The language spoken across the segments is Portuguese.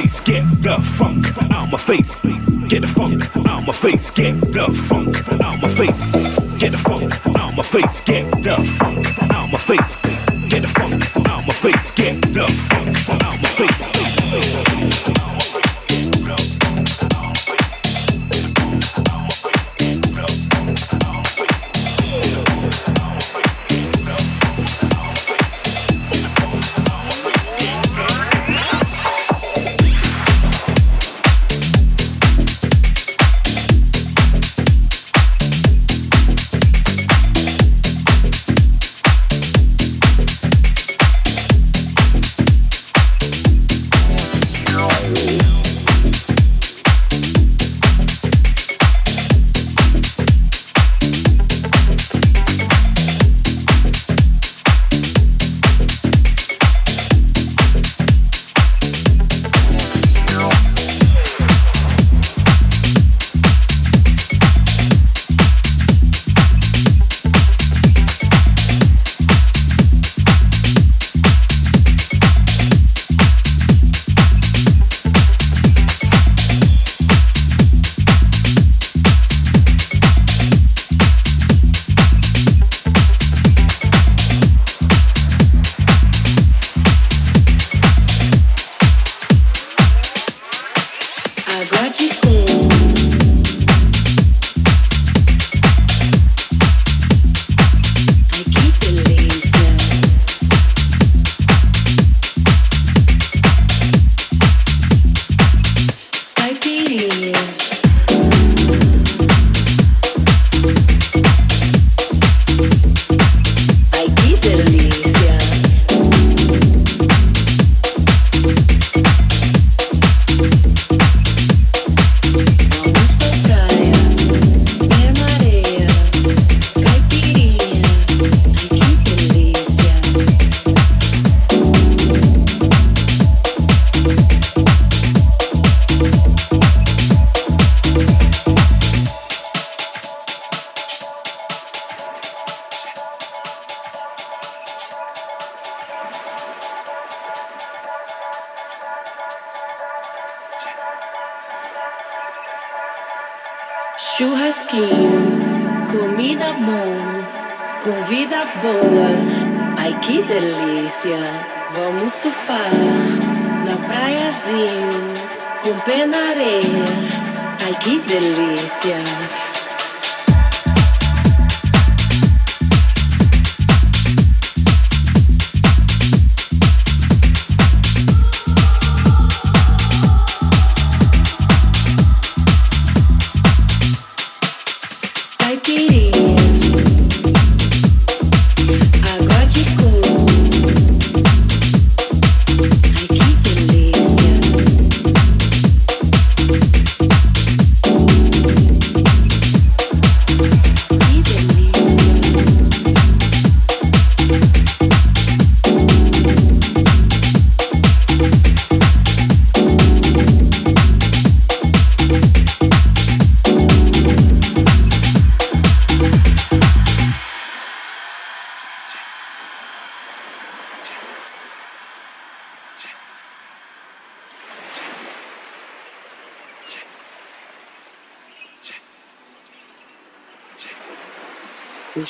face, get the funk out my face. Get the funk out my face, get the funk out my face. Get the funk out my face, get the funk out my face. Get the funk out my face, get the funk out my face.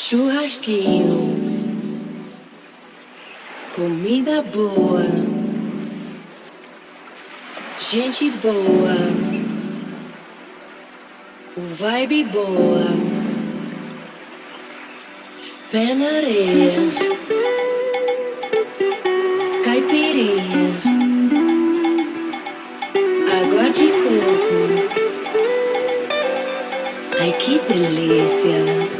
Churrasquinho, comida boa, gente boa, vibe boa, pé na areia, caipirinha, água de coco. Ai que delícia!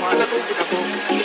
Malaco, Malaco, Chicago.